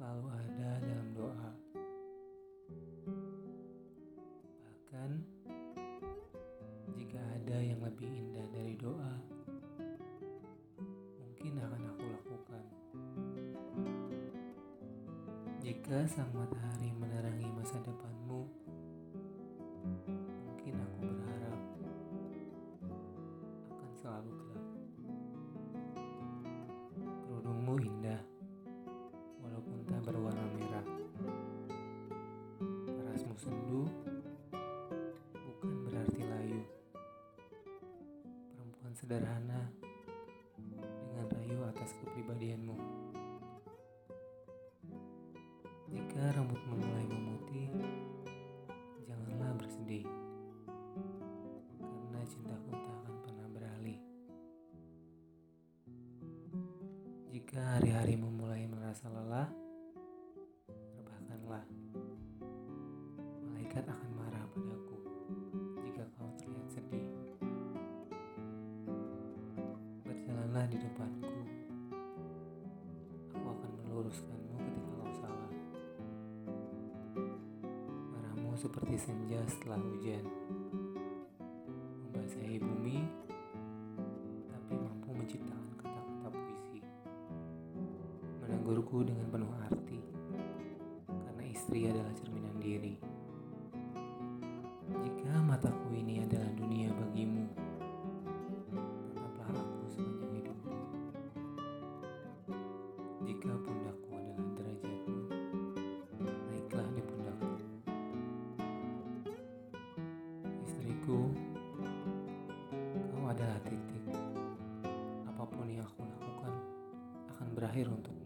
selalu ada dalam doa. Bahkan jika ada yang lebih indah dari doa, mungkin akan aku lakukan. Jika sang matahari menerangi masa depanmu, mungkin aku berharap akan selalu gelap. Parasmu sendu, bukan berarti layu. Perempuan sederhana dengan rayu atas kepribadianmu. Jika rambutmu mulai memutih, janganlah bersedih. Karena cintaku tak akan pernah beralih. Jika hari-harimu mulai merasa lelah, di depanku. Aku akan meluruskanmu ketika kau salah. Marahmu seperti senja setelah hujan. Membasahi bumi, tapi mampu menciptakan kata-kata puisi. Menegurku dengan penuh arti, karena istri adalah cerminan diri. Jika mataku ini Kau adalah titik. Apa pun yang aku lakukan akan berakhir untuk